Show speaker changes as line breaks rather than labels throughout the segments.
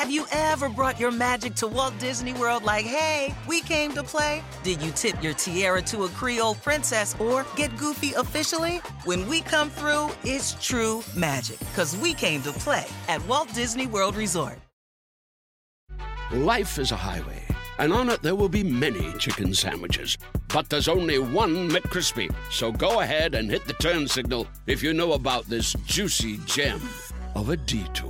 Have you ever brought your magic to Walt Disney World like, hey, we came to play? Did you tip your tiara to a Creole princess or get goofy officially? When we come through, it's true magic, because we came to play at Walt Disney World Resort.
Life is a highway, and on it there will be many chicken sandwiches. But there's only one McCrispy. So go ahead and hit the turn signal if you know about this juicy gem of a detour.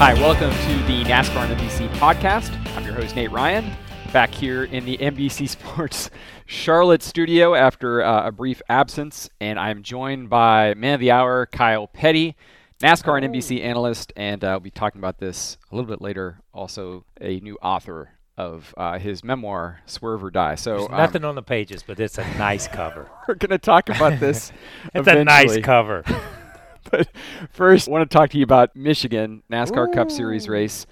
Hi, welcome to the NASCAR on NBC podcast. I'm your host, Nate Ryan, back here in the NBC Sports Charlotte studio after uh, a brief absence, and I'm joined by man of the hour, Kyle Petty, NASCAR and NBC analyst, and uh, we'll be talking about this a little bit later. Also, a new author of uh, his memoir, Swerve or Die. So, um,
nothing on the pages, but it's a nice cover.
we're going to talk about this.
It's a nice cover.
But first, I want to talk to you about Michigan NASCAR Cup Series race.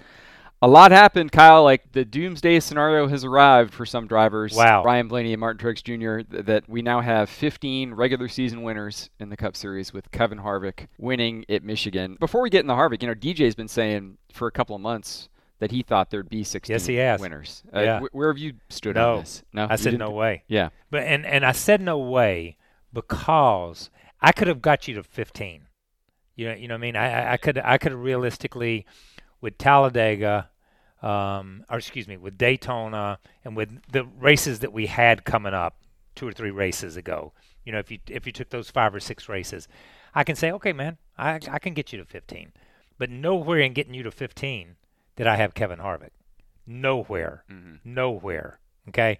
A lot happened, Kyle. Like the doomsday scenario has arrived for some drivers.
Wow.
Ryan Blaney and Martin Truex Jr. th- that we now have 15 regular season winners in the Cup Series with Kevin Harvick winning at Michigan. Before we get into Harvick, you know, DJ's been saying for a couple of months that he thought there'd be 16
Yes, he has.
winners. Uh,
Yeah.
wh- where have you stood
No.
on this? No,
I said no way.
Yeah.
But and and I said no way because I could have got you to 15. You know, you know what I mean? I I- could I could realistically with Talladega um or excuse me, with Daytona and with the races that we had coming up two or three races ago. You know, if you if you took those five or six races, I can say, "Okay, man, I I can get you to 15." But nowhere in getting you to 15 did I have Kevin Harvick. Nowhere. Nowhere. Okay?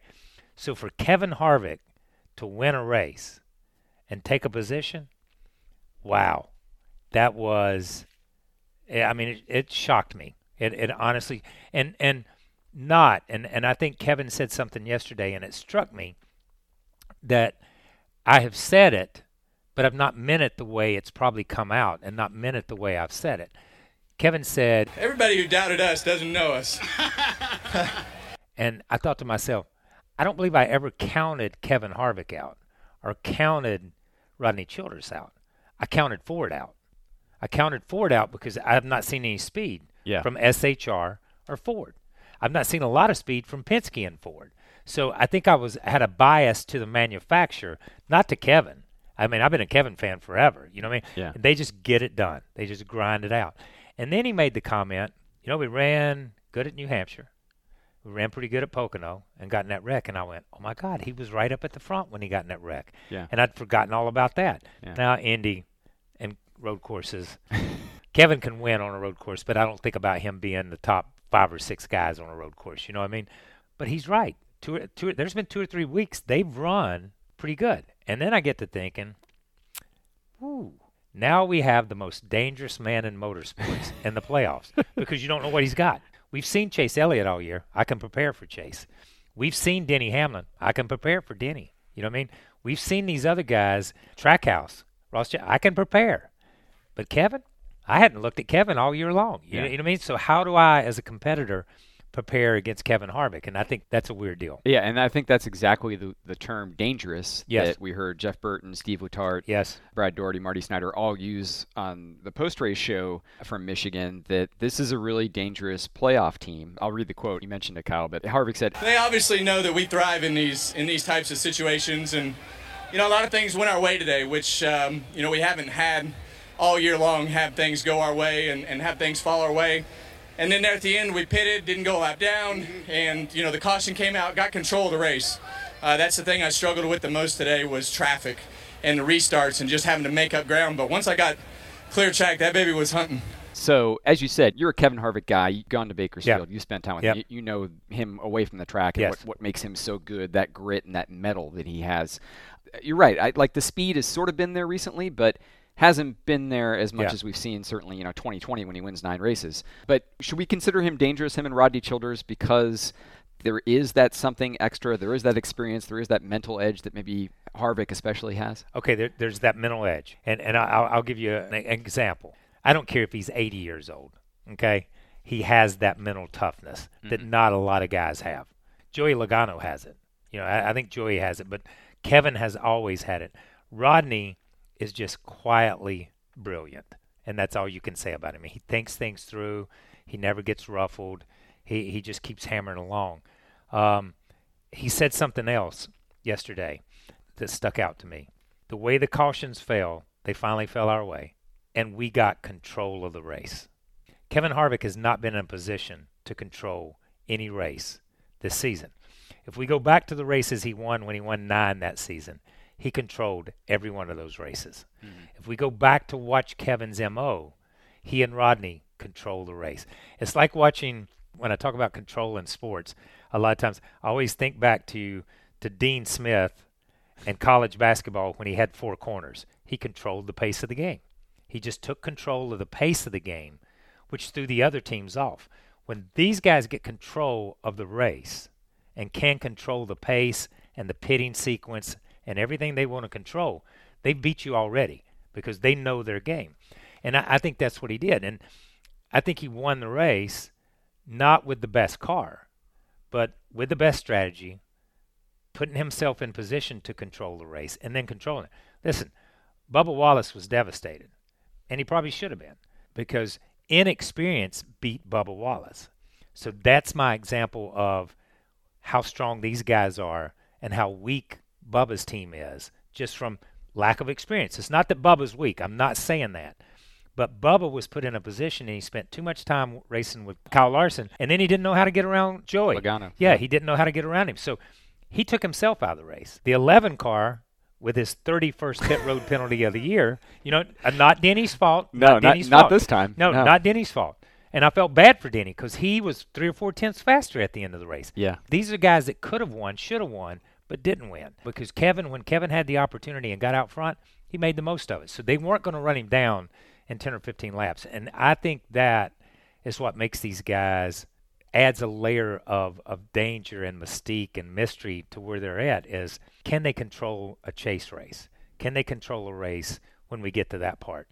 So for Kevin Harvick to win a race and take a position, wow, that was, eh, I mean, it, it shocked me. It, it honestly, and and not, and and I think Kevin said something yesterday, and it struck me that I have said it, but I've not meant it the way it's probably come out, and not meant it the way I've said it. Kevin said,
Everybody who doubted us doesn't know us.
And I thought to myself, I don't believe I ever counted Kevin Harvick out or counted Rodney Childers out. I counted Ford out. I counted Ford out because I have not seen any speed
Yeah.
from SHR or Ford. I've not seen a lot of speed from Penske and Ford. So I think I was had a bias to the manufacturer, not to Kevin. I mean, I've been a Kevin fan forever. You know what I mean?
Yeah.
They just get it done. They just grind it out. And then he made the comment, you know, we ran good at New Hampshire. We ran pretty good at Pocono and got in that wreck. And I went, oh my God, he was right up at the front when he got in that wreck.
Yeah.
And I'd forgotten all about that.
Yeah.
Now, Indy road courses, Kevin can win on a road course, but I don't think about him being the top five or six guys on a road course. You know what I mean? But he's right. Two, two, there's been two or three weeks they've run pretty good. And then I get to thinking, ooh, now we have the most dangerous man in motorsports in the playoffs because you don't know what he's got. We've seen Chase Elliott all year. I can prepare for Chase. We've seen Denny Hamlin. I can prepare for Denny. You know what I mean? We've seen these other guys, Trackhouse, Ross. I can prepare. But Kevin, I hadn't looked at Kevin all year long. You, know, you know what I mean? So how do I, as a competitor, prepare against Kevin Harvick? And I think that's a weird deal.
Yeah, and I think that's exactly the, the term dangerous
Yes.
that we heard Jeff Burton, Steve Letarte,
Yes.
Brad Daugherty, Marty Snider all use on the post race show from Michigan that this is a really dangerous playoff team. I'll read the quote. You mentioned it, Kyle, but Harvick said,
They obviously know that we thrive in these in these types of situations, and you know a lot of things went our way today, which um, you know we haven't had all year long. Have things go our way and, and have things fall our way, and then there at the end we pitted, didn't go a lap down, and you know the caution came out, got control of the race. Uh, that's the thing I struggled with the most today was traffic and the restarts and just having to make up ground. But once I got clear track, that baby was hunting.
So, as you said, you're a Kevin Harvick guy. You've gone to Bakersfield. You spent time with
Yep.
him. You, you know him away from the track and
Yes.
what, what makes him so good, that grit and that metal that he has. You're right. I, like the speed has sort of been there recently, but hasn't been there as much
Yeah.
as we've seen certainly, you know, 2020 when he wins nine races. But should we consider him dangerous, him and Rodney Childers, because there is that something extra, there is that experience, there is that mental edge that maybe Harvick especially has?
Okay, there, there's that mental edge, and and I- I'll, I'll give you an example. I don't care if he's 80 years old. Okay, he has that mental toughness that mm-hmm. not a lot of guys have. Joey Logano has it. You know, I, I think Joey has it, but Kevin has always had it. Rodney is just quietly brilliant, and that's all you can say about him. He thinks things through. He never gets ruffled. He he just keeps hammering along. Um, he said something else yesterday that stuck out to me. The way the cautions fell, they finally fell our way, and we got control of the race. Kevin Harvick has not been in a position to control any race this season. If we go back to the races he won when he won nine that season, he controlled every one of those races. Mm-hmm. If we go back to watch Kevin's MO, he and Rodney control the race. It's like watching when I talk about control in sports, a lot of times I always think back to to Dean Smith and college basketball when he had four corners. He controlled the pace of the game. He just took control of the pace of the game, which threw the other teams off. When these guys get control of the race and can control the pace and the pitting sequence and everything they want to control, they beat you already because they know their game. And I, I think that's what he did. And I think he won the race not with the best car, but with the best strategy, putting himself in position to control the race and then controlling it. Listen, Bubba Wallace was devastated, and he probably should have been because inexperience beat Bubba Wallace. So that's my example of how strong these guys are and how weak Bubba's team is just from lack of experience. It's not that Bubba's weak. I'm not saying that. But Bubba was put in a position and he spent too much time racing with Kyle Larson, and then he didn't know how to get around Joey.
Logano.
Yeah, he didn't know how to get around him. So he took himself out of the race. The 11 car with his 31st pit road penalty of the year, you know, uh, not Denny's fault.
No,
not, Denny's
not,
fault.
not this time.
No,
no,
not Denny's fault. And I felt bad for Denny because he was three or four tenths faster at the end of the race.
Yeah.
These are guys that could have won, should have won, but didn't win because Kevin, when Kevin had the opportunity and got out front, he made the most of it. So they weren't going to run him down in 10 or 15 laps. And I think that is what makes these guys adds a layer of, of danger and mystique and mystery to where they're at is can they control a chase race? Can they control a race when we get to that part?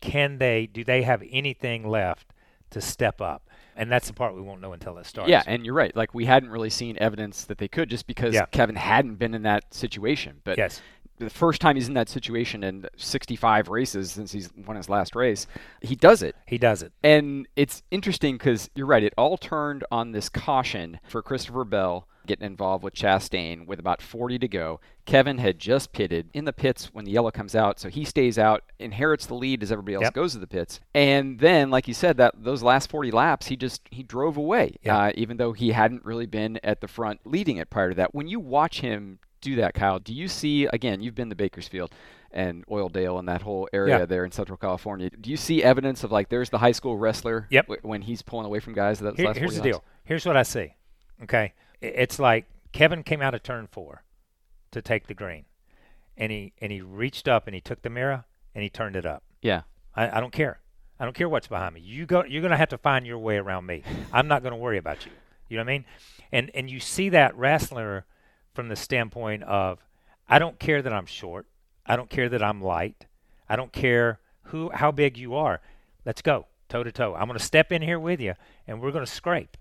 Can they do they have anything left to step up? And that's the part we won't know until it starts.
Yeah, and you're right. Like we hadn't really seen evidence that they could just because
Yeah.
Kevin hadn't been in that situation. But
yes.
the first time he's in that situation in 65 races since he's won his last race, he does it.
He does it.
And it's interesting because you're right. It all turned on this caution for Christopher Bell getting involved with Chastain with about 40 to go. Kevin had just pitted in the pits when the yellow comes out, so he stays out, inherits the lead as everybody else
Yep.
goes to the pits, and then, like you said, that those last 40 laps, he just he drove away,
Yeah.
uh, even though he hadn't really been at the front leading it prior to that. When you watch him do that, Kyle, do you see again? You've been to Bakersfield and Oildale and that whole area
Yeah.
there in Central California. Do you see evidence of like there's the high school wrestler
Yep.
w- when he's pulling away from guys? That
Here- here's the
40
deal. Here's what I see. Okay, it's like Kevin came out of turn four to take the green, and he and he reached up and he took the mirror and he turned it up.
Yeah,
I, I don't care. I don't care what's behind me. You go. You're gonna have to find your way around me. I'm not gonna worry about you. You know what I mean? And and you see that wrestler from the standpoint of, I don't care that I'm short. I don't care that I'm light. I don't care who how big you are. Let's go toe to toe. I'm gonna step in here with you, and we're gonna scrape.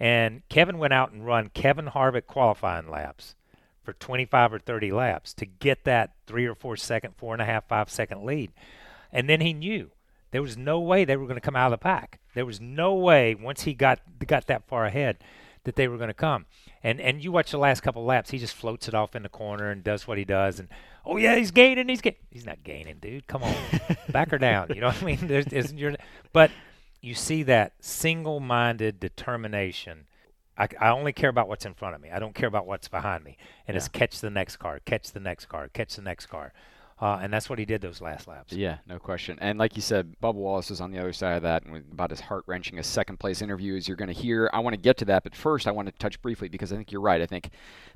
And Kevin went out and run Kevin Harvick qualifying laps for 25 or 30 laps to get that three or four second, four and a half, five second lead. And then he knew there was no way they were going to come out of the pack. There was no way once he got got that far ahead that they were going to come. And and you watch the last couple laps, he just floats it off in the corner and does what he does. And oh yeah, he's gaining. He's gaining. He's not gaining, dude. Come on, back her down. You know what I mean? There's, there's, you're, but you see that single-minded determination. I, I only care about what's in front of me. I don't care about what's behind me. And it's catch the next car, catch the next car, catch the next car. Uh, and that's what he did those last laps.
yeah, no question. And like you said, Bubba Wallace was on the other side of that, and with about as heart wrenching a second place interview as you're going to hear. I want to get to that, but first I want to touch briefly because I think you're right. I think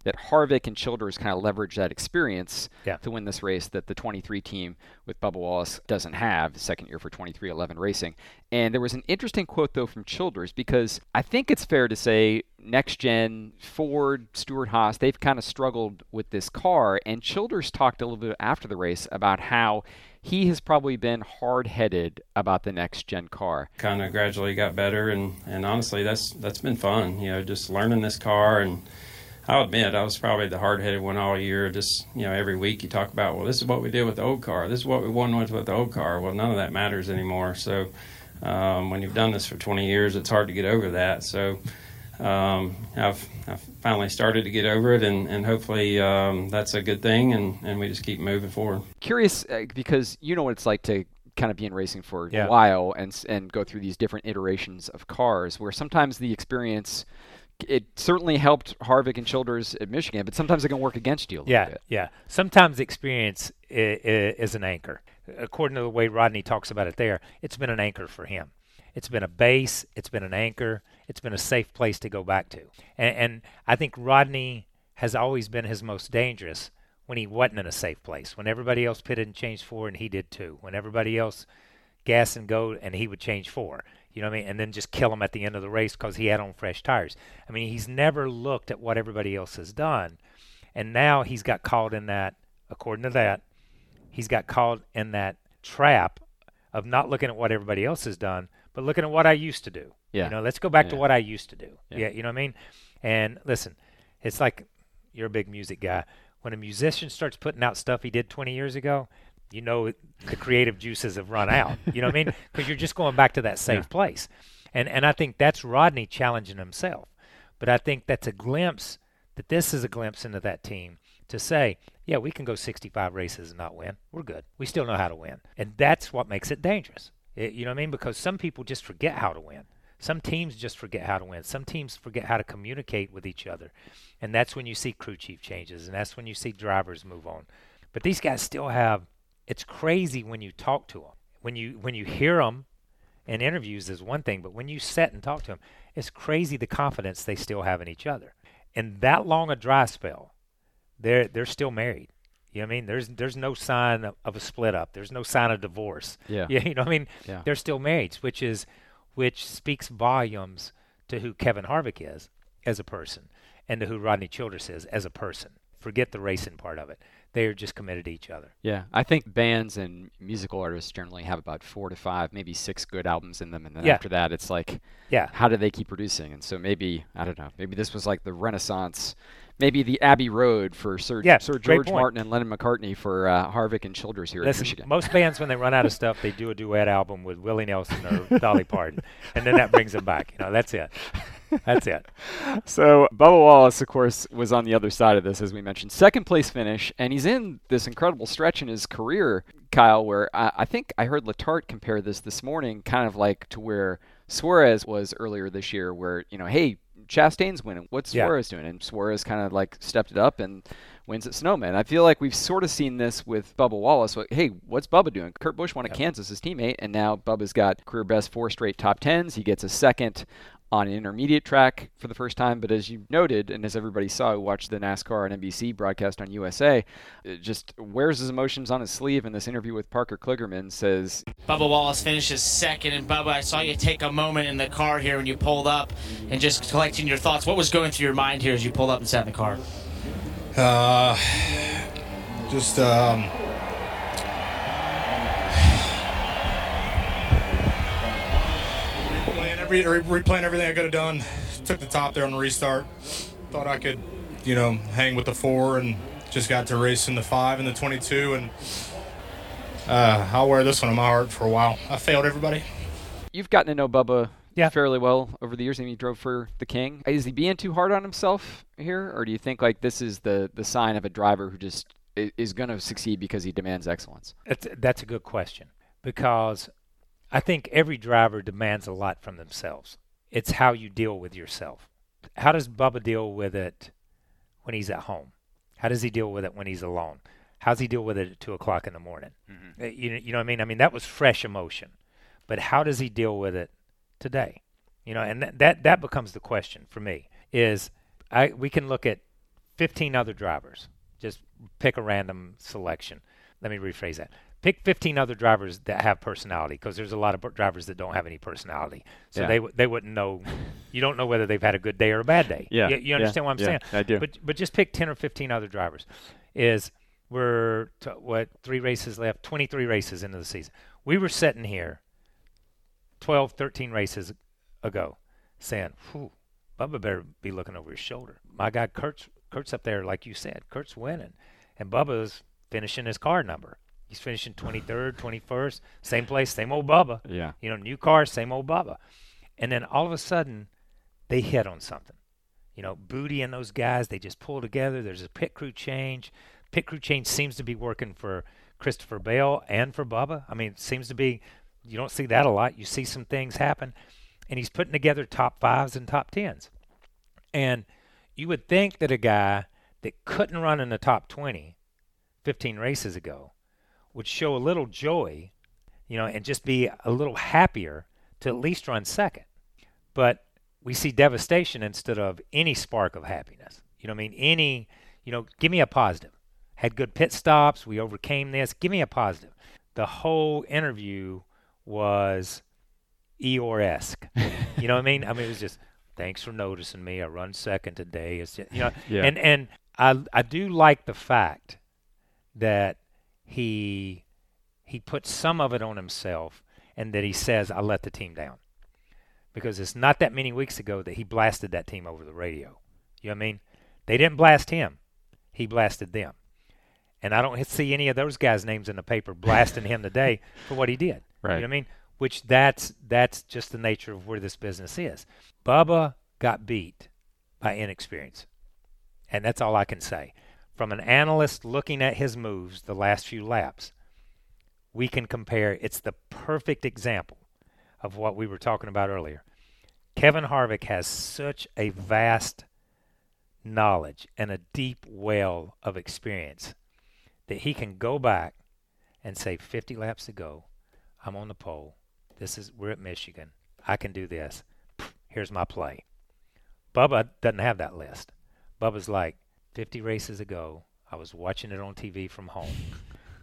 that Harvick and Childers kind of leveraged that experience
Yeah.
to win this race that the 23 team with Bubba Wallace doesn't have. Second year for 23XI Racing. And there was an interesting quote though from Childers because I think it's fair to say next gen Ford, Stewart-Haas, they've kind of struggled with this car. And Childers talked a little bit after the race about how he has probably been hard headed about the next gen car.
kind of gradually got better and, and honestly that's that's been fun you know just learning this car and I'll admit I was probably the hard headed one all year. Just you know, every week you talk about, well, this is what we did with the old car. This is what we won with with the old car. Well, none of that matters anymore. So um, when you've done this for 20 years, it's hard to get over that. So um, I've, I've finally started to get over it, and, and hopefully um, that's a good thing, and, and we just keep moving forward.
Curious uh, because you know what it's like to kind of be in racing for
Yeah.
a while and and go through these different iterations of cars, where sometimes the experience. It certainly helped Harvick and Childers at Michigan, but sometimes it can work against you a little
Yeah,
bit.
yeah. Sometimes experience is, is an anchor. According to the way Rodney talks about it there, it's been an anchor for him. It's been a base. It's been an anchor. It's been a safe place to go back to. And, and I think Rodney has always been his most dangerous when he wasn't in a safe place. When everybody else pitted and changed four, and he did too. When everybody else gas and go, and he would change four. You know what I mean? And then just kill him at the end of the race because he had on fresh tires. I mean, he's never looked at what everybody else has done. And now he's got caught in that, according to that, he's got caught in that trap of not looking at what everybody else has done, but looking at what I used to do.
Yeah.
You know, let's go back to what I used to do.
Yeah.
Yeah. You know what I mean? And listen, it's like you're a big music guy. When a musician starts putting out stuff he did 20 years ago, you know the creative juices have run out. You know what I mean? Because you're just going back to that safe place. And and I think that's Rodney challenging himself. But I think that's a glimpse that this is a glimpse into that team to say, yeah, we can go 65 races and not win. We're good. We still know how to win. And that's what makes it dangerous. It- you know what I mean? Because some people just forget how to win. Some teams just forget how to win. Some teams forget how to communicate with each other. And that's when you see crew chief changes and that's when you see drivers move on. But these guys still have it's crazy when you talk to them. When you when you hear them in interviews is one thing, but when you sit and talk to them, it's crazy the confidence they still have in each other. And that long a dry spell, they're they're still married. You know what I mean? There's there's no sign of, of a split up. There's no sign of divorce.
Yeah.
Yeah, you know what I mean?
Yeah.
They're still married, which is which speaks volumes to who Kevin Harvick is as a person and to who Rodney Childers is as a person. Forget the racing part of it. They are just committed to each other.
Yeah, I think bands and musical artists generally have about four to five, maybe six good albums in them, and then
Yeah.
after that, it's like,
Yeah.
how do they keep producing? And so maybe I don't know, maybe this was like the Renaissance, maybe the Abbey Road for Sir
Yeah,
Sir George. Martin and Lennon McCartney for uh, Harvick and Childers here
Listen,
Michigan.
most bands when they run out of stuff, they do a duet album with Willie Nelson or Dolly Parton, and then that brings them back. You know, that's it. That's it.
So Bubba Wallace, of course, was on the other side of this, as we mentioned. Second place finish, and he's in this incredible stretch in his career, Kyle, where I, I think I heard Letarte compare this this morning, kind of like to where Suarez was earlier this year, where, you know, hey, Chastain's winning. What's
Yeah.
Suarez doing? And Suarez kind of like stepped it up and wins at Sonoma. I feel like we've sort of seen this with Bubba Wallace. Like, hey, what's Bubba doing? Kurt Busch won at Kansas, his teammate, and now Bubba's got career best four straight top tens. He gets a second on an intermediate track for the first time. But as you noted, and as everybody saw who watched the NASCAR and NBC broadcast on USA, it just wears his emotions on his sleeve. In this interview with Parker Kligerman, says,
Bubba Wallace finishes second, and Bubba, I saw you take a moment in the car here when you pulled up and just collecting your thoughts. What was going through your mind here as you pulled up and sat in the car?
Uh, just um, replaying, every, re- replaying everything I could have done. Took the top there on the restart. Thought I could, you know, hang with the four, and just got to race in the five and the 22, and uh, I'll wear this one on my heart for a while. I failed everybody.
"You've gotten to know Bubba."
Yeah.
Fairly well over the years, and he drove for the King. Is he being too hard on himself here, or do you think like this is the the sign of a driver who just is going to succeed because he demands excellence?
That's, that's a good question because I think every driver demands a lot from themselves. It's how you deal with yourself. How does Bubba deal with it when he's at home? How does he deal with it when he's alone? How does he deal with it at two o'clock in the morning? Uh, You, you know what I mean? I mean that was fresh emotion, but how does he deal with it today? You know, and that that, that becomes the question for me. Is I we can look at 15 other drivers. Just pick a random selection. Let me rephrase that. Pick 15 other drivers that have personality, because there's a lot of b- drivers that don't have any personality. So
Yeah.
they w- they wouldn't know. You don't know whether they've had a good day or a bad day.
Yeah,
You, you
yeah,
understand what I'm
yeah,
saying?
I do.
But but just pick 10 or 15 other drivers. Is we're t- what three races left? 23 races into the season. We were sitting here 12, 13 races ago saying, Whew, Bubba better be looking over his shoulder. My guy Kurt's Kurt's up there, like you said. Kurt's winning, and Bubba's finishing his car number. He's finishing 23rd, 21st, same place, same old Bubba.
Yeah.
You know, new car, same old Bubba. And then all of a sudden, they hit on something. You know, Bootie and those guys, they just pull together. There's a pit crew change. Pit crew change seems to be working for Christopher Bell and for Bubba. I mean, it seems to be, you don't see that a lot. You see some things happen. And he's putting together top fives and top tens. And you would think that a guy that couldn't run in the top 20 15 races ago would show a little joy, you know, and just be a little happier to at least run second. But we see devastation instead of any spark of happiness. You know what I mean? Any, you know, give me a positive. Had good pit stops. We overcame this. Give me a positive. The whole interview was Eeyore esque. you know what I mean? I mean, it was just, thanks for noticing me. I run second today. It's just, you know,
Yeah.
and and I I do like the fact that he he puts some of it on himself and that he says I let the team down. Because it's not that many weeks ago that he blasted that team over the radio. You know what I mean? They didn't blast him. He blasted them. And I don't see any of those guys' names in the paper blasting him today for what he did.
Right.
You know what I mean? Which that's that's just the nature of where this business is. Bubba got beat by inexperience. And that's all I can say. From an analyst looking at his moves the last few laps, we can compare. It's the perfect example of what we were talking about earlier. Kevin Harvick has such a vast knowledge and a deep well of experience that he can go back and say 50 laps to go, I'm on the pole. This is we're at Michigan. I can do this. Here's my play. Bubba doesn't have that list. Bubba's like 50 races ago. I was watching it on TV from home.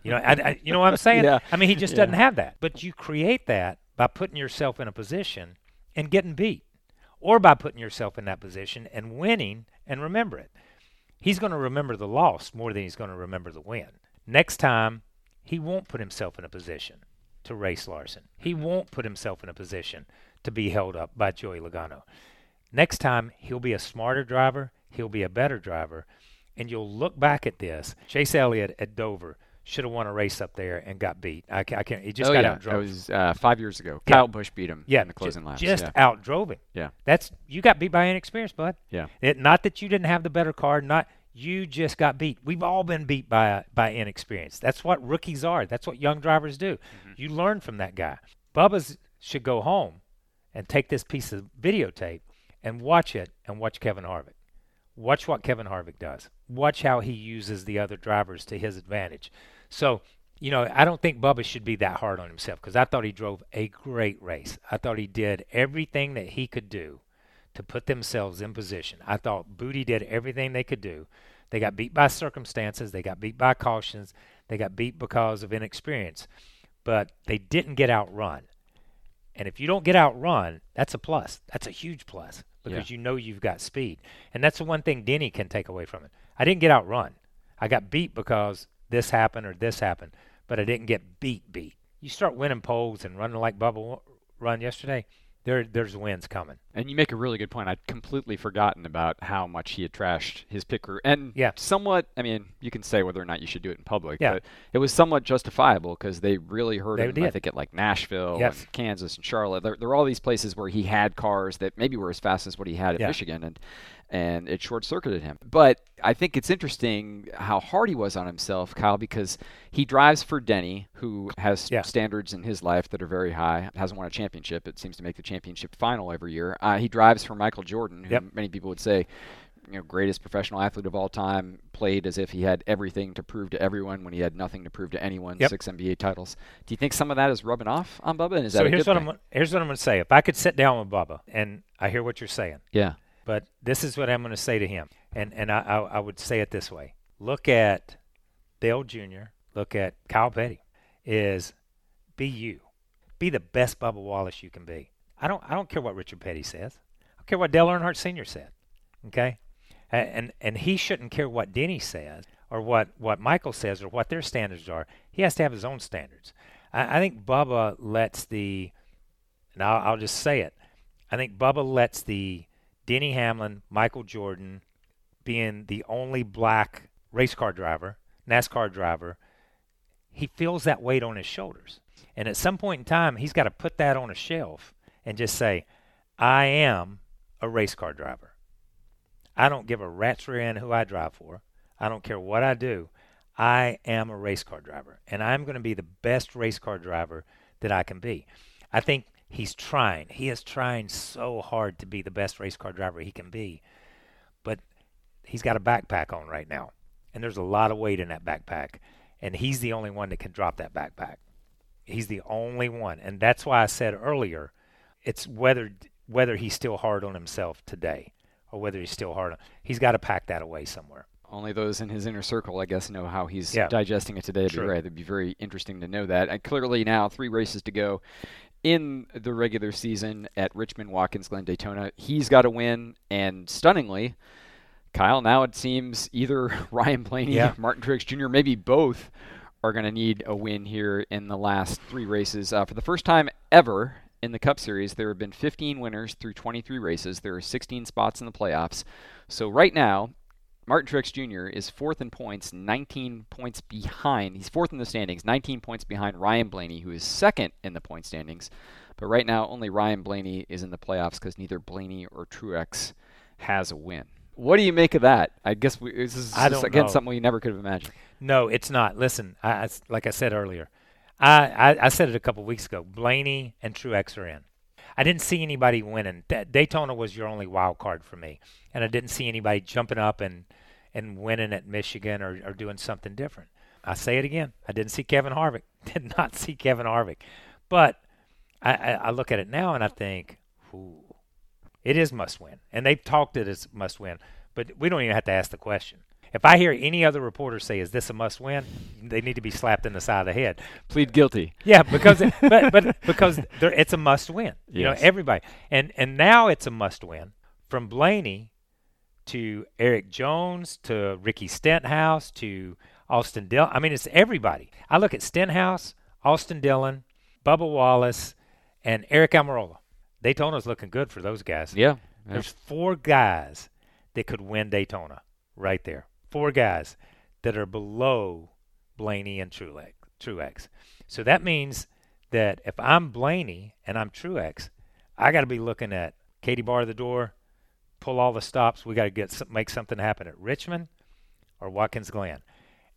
You know, I, I, you know what I'm saying?
Yeah.
I mean, he just
Yeah.
doesn't have that. But you create that by putting yourself in a position and getting beat, or by putting yourself in that position and winning and remember it. He's going to remember the loss more than he's going to remember the win. Next time, he won't put himself in a position to race Larson. He won't put himself in a position to be held up by Joey Logano. Next time, he'll be a smarter driver, he'll be a better driver, and you'll look back at this. Chase Elliott at Dover should have won a race up there and got beat. I, ca- I can't. He just
oh
got
yeah,
outdrove.
that was uh, five years ago.
Yeah.
Kyle Busch beat him
yeah,
in the closing laps.
just
yeah.
outdrove him.
Yeah.
That's you got beat by inexperience, bud.
Yeah.
It, not that you didn't have the better car, not you just got beat. We've all been beat by by inexperience. That's what rookies are. That's what young drivers do.
Mm-hmm.
You learn from that guy. Bubba's should go home and take this piece of videotape and watch it and watch Kevin Harvick. Watch what Kevin Harvick does. Watch how he uses the other drivers to his advantage. So, you know, I don't think Bubba should be that hard on himself because I thought he drove a great race. I thought he did everything that he could do to put themselves in position. I thought Bootie did everything they could do. They got beat by circumstances, they got beat by cautions, they got beat because of inexperience, but they didn't get outrun. And if you don't get outrun, that's a plus. That's a huge plus because you know you've got speed. And that's the one thing Denny can take away from it. I didn't get outrun. I got beat because this happened or this happened, but I didn't get beat beat. You start winning poles and running like Bubba wa- run yesterday, there there's wins coming.
And you make a really good point. I'd completely forgotten about how much he had trashed his pit crew. And
Yeah.
somewhat, I mean, you can say whether or not you should do it in public,
Yeah.
but it was somewhat justifiable because they really hurt
They
him, I think, at like Nashville
Yes.
and Kansas and Charlotte. There, there were all these places where he had cars that maybe were as fast as what he had at
Yeah.
Michigan, and, and it short circuited him. But I think it's interesting how hard he was on himself, Kyle, because he drives for Denny, who has
Yeah.
standards in his life that are very high, hasn't won a championship. It seems to make the championship final every year. Uh, he drives for Michael Jordan, who
Yep.
many people would say, you know, greatest professional athlete of all time, played as if he had everything to prove to everyone when he had nothing to prove to anyone.
Yep.
Six NBA titles. Do you think some of that is rubbing off on Bubba? And is
so
that a
here's what
thing?
I'm here's what I'm going to say. If I could sit down with Bubba, and I hear what you're saying,
yeah.
But this is what I'm going to say to him, and and I, I I would say it this way: Look at Dale Jr. Look at Kyle Petty. Is be you, be the best Bubba Wallace you can be. I don't I don't care what Richard Petty says. I don't care what Dale Earnhardt Sr. said. Okay, and and he shouldn't care what Denny says or what what Michael says or what their standards are. He has to have his own standards. I, I think Bubba lets the, and I'll, I'll just say it. I think Bubba lets the Denny Hamlin, Michael Jordan being the only black race car driver, NASCAR driver, he feels that weight on his shoulders. And at some point in time, he's got to put that on a shelf and just say, I am a race car driver. I don't give a rat's rear end who I drive for. I don't care what I do. I am a race car driver, and I'm going to be the best race car driver that I can be. I think he's trying. He is trying so hard to be the best race car driver he can be, but he's got a backpack on right now, and there's a lot of weight in that backpack, and he's the only one that can drop that backpack. He's the only one, and that's why I said earlier, it's whether whether he's still hard on himself today, or whether he's still hard on. He's got to pack that away somewhere.
Only those in his inner circle, I guess, know how he's
Yeah.
digesting it today.
Sure.
But right, it'd be very interesting to know that. And clearly now, three races to go in the regular season at Richmond, Watkins Glen, Daytona. He's got to win, and stunningly, Kyle. Now it seems either Ryan Blaney,
Yeah.
Martin Truex Jr., maybe both, are going to need a win here in the last three races. Uh, for the first time ever in the Cup Series, there have been 15 winners through 23 races. There are 16 spots in the playoffs. So right now, Martin Truex Jr. is fourth in points, 19 points behind. He's fourth in the standings, 19 points behind Ryan Blaney, who is second in the point standings. But right now, only Ryan Blaney is in the playoffs because neither Blaney or Truex has a win. What do you make of that? I guess we, this is
I
again
know.
something we never could have imagined.
No, it's not. Listen, I, I- like I said earlier, I, I, I said it a couple weeks ago. Blaney and Truex are in. I didn't see anybody winning. Da- Daytona was your only wild card for me, and I didn't see anybody jumping up and and winning at Michigan or, or doing something different. I say it again. I didn't see Kevin Harvick. Did not see Kevin Harvick, but I, I, I look at it now and I think, ooh, it is must win, and they've talked it as must win. But we don't even have to ask the question. If I hear any other reporter say, "Is this a must win?" they need to be slapped in the side of the head.
Plead guilty.
Yeah, because it, but but because it's a must win. You know, everybody, and and now it's a must win from Blaney to Erik Jones to Ricky Stenhouse to Austin Dillon. I mean, it's everybody. I look at Stenhouse, Austin Dillon, Bubba Wallace, and Aric Almirola. Daytona's looking good for those guys.
Yeah. yeah.
There's four guys that could win Daytona right there. Four guys that are below Blaney and Truex. Truex. So that means that if I'm Blaney and I'm Truex, I got to be looking at Katie bar the door, pull all the stops. We got to get some, make something happen at Richmond or Watkins Glen.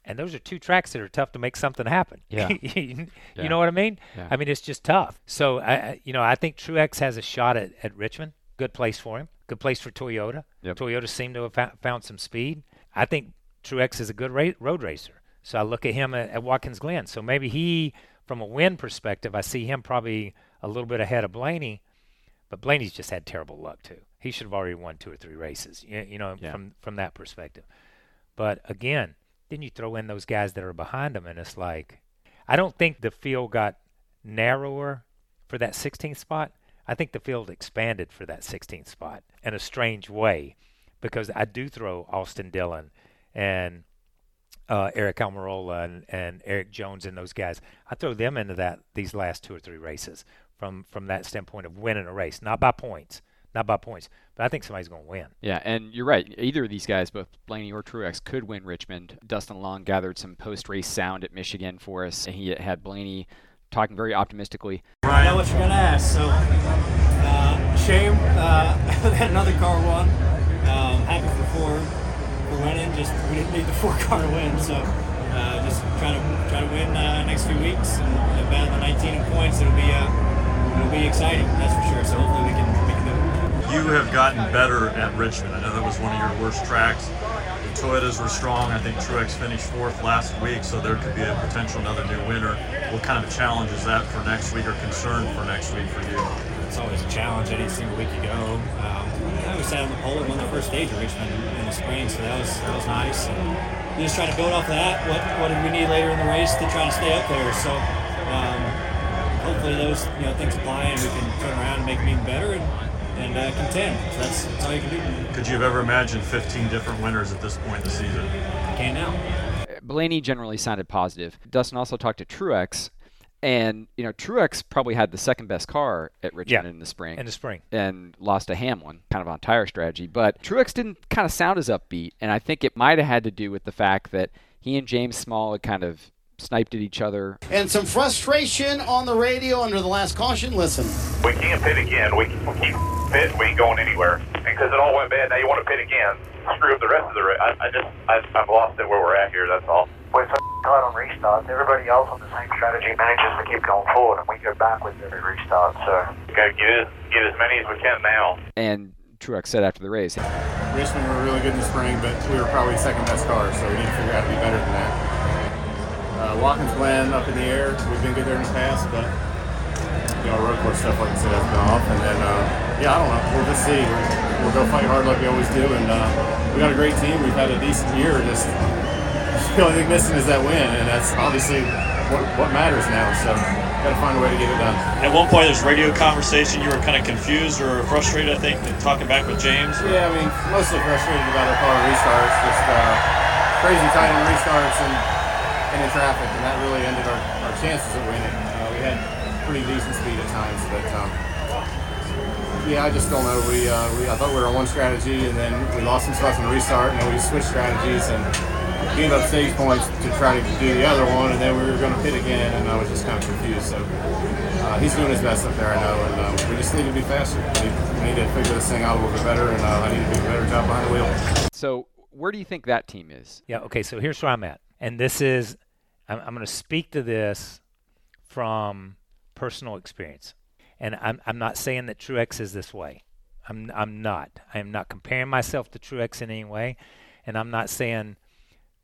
And those are two tracks that are tough to make something happen.
Yeah.
you
Yeah.
know what I mean?
Yeah.
I mean, it's just tough. So, I, you know, I think Truex has a shot at, at Richmond. Good place for him. Good place for Toyota.
Yep.
Toyota seemed to have found some speed. I think Truex is a good ra- road racer. So I look at him at, at Watkins Glen. So maybe he, from a win perspective, I see him probably a little bit ahead of Blaney. But Blaney's just had terrible luck too. He should have already won two or three races. You, you know,
Yeah.
from from that perspective. But again, then you throw in those guys that are behind him, and it's like, I don't think the field got narrower for that 16th spot. I think the field expanded for that 16th spot in a strange way, because I do throw Austin Dillon and uh, Aric Almirola and, and Erik Jones and those guys. I throw them into that these last two or three races from from that standpoint of winning a race, not by points, not by points, but I think somebody's going to win.
Yeah, and you're right. Either of these guys, both Blaney or Truex, could win Richmond. Dustin Long gathered some post-race sound at Michigan for us, and he had Blaney talking very optimistically.
I know what you're gonna ask. So, uh, shame uh, that another car won. Ford for winning. Just we didn't need the four car win. So, uh, just trying to try to win uh, next few weeks and, and battle the 19 points. It'll be uh, it'll be exciting. That's for sure. So hopefully we can we can do it.
You have gotten better at Richmond. I know that was one of your worst tracks. Toyotas were strong. I think Truex finished fourth last week, so there could be a potential another new winner. What kind of challenge is that for next week or concern for next week for you?
It's always a challenge any single week you go. Um, I was sat on the pole and won the first stage of Richmond in the spring, so that was that was nice. And just try to build off of that. What what did we need later in the race to try to stay up there? So um, hopefully those you know things apply and we can turn around and make them even better and and uh, contend. That's, that's all you can do.
Could you have ever imagined 15 different winners at this point in the season?
You can now.
Blaney generally sounded positive. Dustin also talked to Truex, And you know, Truex probably had the second best car at Richmond
Yeah,
in the spring.
in the spring.
and lost to Hamlin, kind of on tire strategy. But Truex didn't kind of sound as upbeat, and I think it might have had to do with the fact that he and James Small had kind of sniped at each other.
And some frustration on the radio under the last caution. Listen.
We can't pit again. We can keep pit. We ain't going anywhere. Because it all went bad, now you want to pit again. Screw up the rest of the race. I, I just, I, I've lost it where we're at here. That's all.
We're so tight on restarts. Everybody else on the same strategy manages to keep going forward, and we go backwards every restart. So
Got to get as, get as many as we can now.
And Truex said after the race,
Richmond were really good in the spring, but we were probably second best car, so we need to figure out how to be better than that. Uh, Watkins Glen up in the air. We've been good there in the past, but you know, road course stuff like I said has been off. And then, uh, yeah, I don't know. We'll just see. We're, we'll go fight hard like we always do, and uh, we got a great team. We've had a decent year. Just the only thing missing is that win, and that's obviously what, what matters now. So, got to find a way to get it done.
At one point, there's radio conversation. You were kind of confused or frustrated, I think, talking back with James.
Yeah, I mean, mostly frustrated about our car restarts. Just uh, crazy tight end restarts and, and in traffic, and that really ended our, our chances of winning. Uh, we had pretty decent speed at times, but um, yeah, I just don't know. We, uh, we I thought we were on one strategy, and then we lost some stuff in the restart, and then we switched strategies and gave up stage points to try to do the other one, and then we were going to pit again, and I was just kind of confused. So uh, he's doing his best up there, I know, and um, we just need to be faster. We need, we need to figure this thing out a little bit better, and uh, I need to do a better job behind the wheel.
So where do you think that team is?
Yeah. Okay. So here's where I'm at, and this is, I'm, I'm going to speak to this from personal experience, and I'm I'm not saying that Truex is this way. I'm I'm not. I am not comparing myself to Truex in any way, and I'm not saying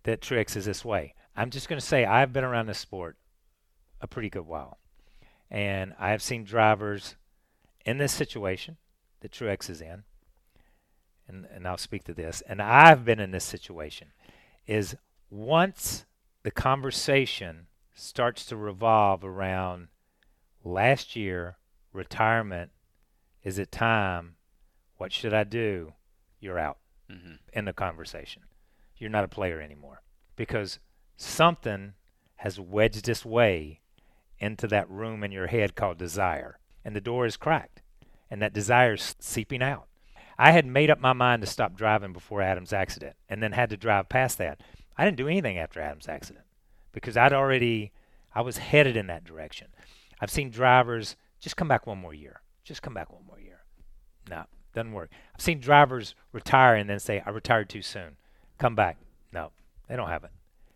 that Truex is this way. I'm just going to say I've been around this sport a pretty good while, and I have seen drivers in this situation that Truex is in, and, and I'll speak to this, and I've been in this situation, is once the conversation starts to revolve around last year, retirement, is it time? What should I do? You're out
Mhm.
in the conversation. You're not a player anymore because something has wedged its way into that room in your head called desire, and the door is cracked, and that desire is seeping out. I had made up my mind to stop driving before Adam's accident, and then had to drive past that. I didn't do anything after Adam's accident because I'd already, I was headed in that direction. I've seen drivers just come back one more year, just come back one more year. No, doesn't work. I've seen drivers retire and then say, I retired too soon. Come back. No, they don't have it.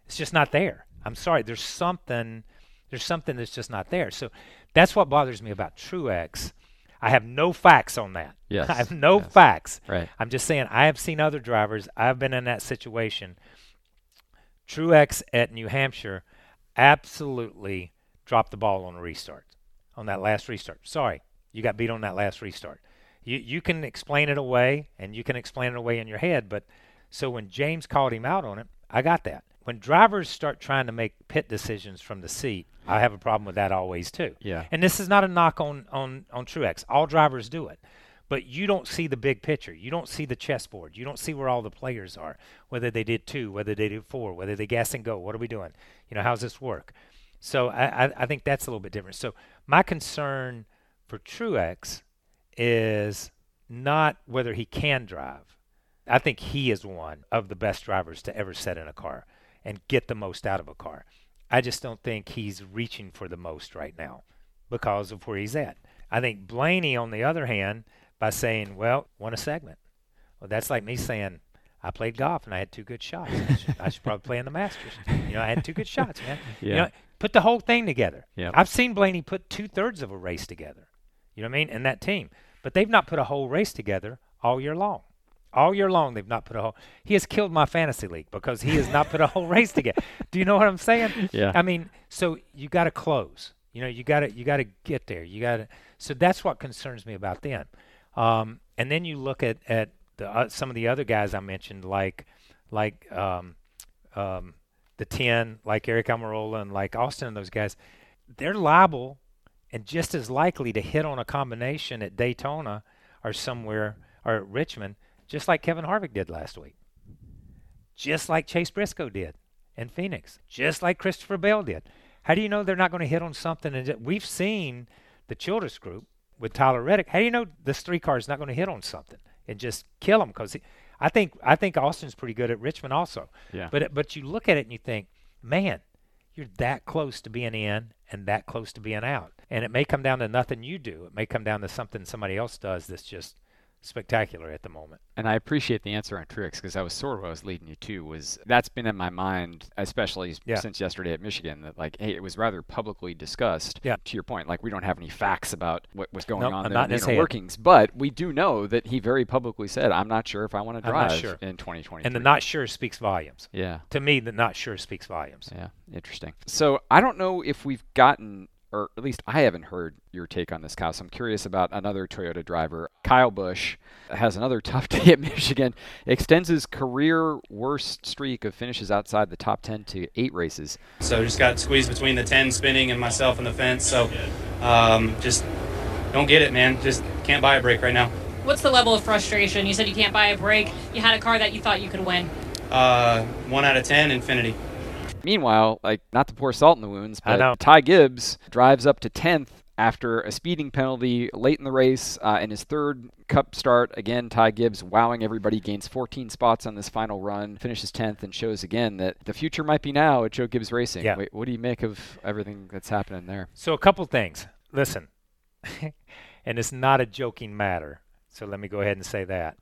It's just not there. I'm sorry. There's something there's something that's just not there. So that's what bothers me about Truex. I have no facts on that.
Yes,
I have no
yes.
facts.
Right.
I'm just saying I have seen other drivers. I've been in that situation. Truex at New Hampshire absolutely dropped the ball on a restart. On that last restart. Sorry, you got beat on that last restart. You you can explain it away and you can explain it away in your head, but so when James called him out on it, I got that. When drivers start trying to make pit decisions from the seat, I have a problem with that always too.
Yeah.
And this is not a knock on on on Truex. All drivers do it. But you don't see the big picture. You don't see the chessboard. You don't see where all the players are, whether they did two, whether they did four, whether they gas and go. What are we doing? You know, how's this work? So I, I, I think that's a little bit different. So my concern for Truex is not whether he can drive. I think he is one of the best drivers to ever set in a car and get the most out of a car. I just don't think he's reaching for the most right now because of where he's at. I think Blaney, on the other hand, by saying, well, won a segment. Well, that's like me saying, I played golf and I had two good shots. I should, I should probably play in the Masters. You know, I had two good shots, man. You
Yeah.
know, put the whole thing together.
Yep.
I've seen Blaney put two thirds of a race together. You know what I mean? And that team. But they've not put a whole race together all year long. All year long, they've not put a whole. He has killed my fantasy league because he has not put a whole race together. Do you know what I'm saying?
Yeah.
I mean, so you got to close. You know, you got to you got to get there. You got to. So that's what concerns me about them. Um, and then you look at at the uh, some of the other guys I mentioned, like like um, um, the ten, like Aric Almirola and like Austin and those guys. They're liable and just as likely to hit on a combination at Daytona or somewhere or at Richmond, just like Kevin Harvick did last week, just like Chase Briscoe did in Phoenix, just like Christopher Bell did. How do you know they're not going to hit on something? And we've seen the Childress group with Tyler Reddick. How do you know this three car is not going to hit on something and just kill him? Because I think I think Austin's pretty good at Richmond also.
Yeah.
But but you look at it and you think, man, you're that close to being in and that close to being out. And it may come down to nothing you do. It may come down to something somebody else does that's just spectacular at the moment.
And I appreciate the answer on Truex because that was sort of what I was leading you to. Was that's been in my mind, especially
Yeah.
since yesterday at Michigan. That like, hey, it was rather publicly discussed.
Yeah.
To your point, like we don't have any facts about what was going
Nope,
on
I'm
there,
not in
the
his
inner workings, but we do know that he very publicly said, "I'm not sure if I want to drive
sure.
in 2020."
And the not sure speaks volumes.
Yeah.
To me, the not sure speaks volumes.
Yeah, interesting. So I don't know if we've gotten, or at least I haven't heard your take on this, Kyle. So I'm curious about another Toyota driver. Kyle Busch has another tough day at Michigan. Extends his career worst streak of finishes outside the top 10 to eight races.
So just got squeezed between the 10 spinning and myself and the fence. So um, just don't get it, man. Just can't buy a break right now.
What's the level of frustration? You said you can't buy a break. You had a car that you thought you could win.
Uh, one out of 10, Infinity.
Meanwhile, like not to pour salt in the wounds, but. Ty Gibbs drives up to 10th after a speeding penalty late in the race uh, in his third Cup start. Again, Ty Gibbs wowing everybody, gains 14 spots on this final run, finishes 10th, and shows again that the future might be now at Joe Gibbs Racing.
Yeah.
Wait, what do you make of everything that's happening there?
So a couple things. Listen, and it's not a joking matter. So let me go ahead and say that.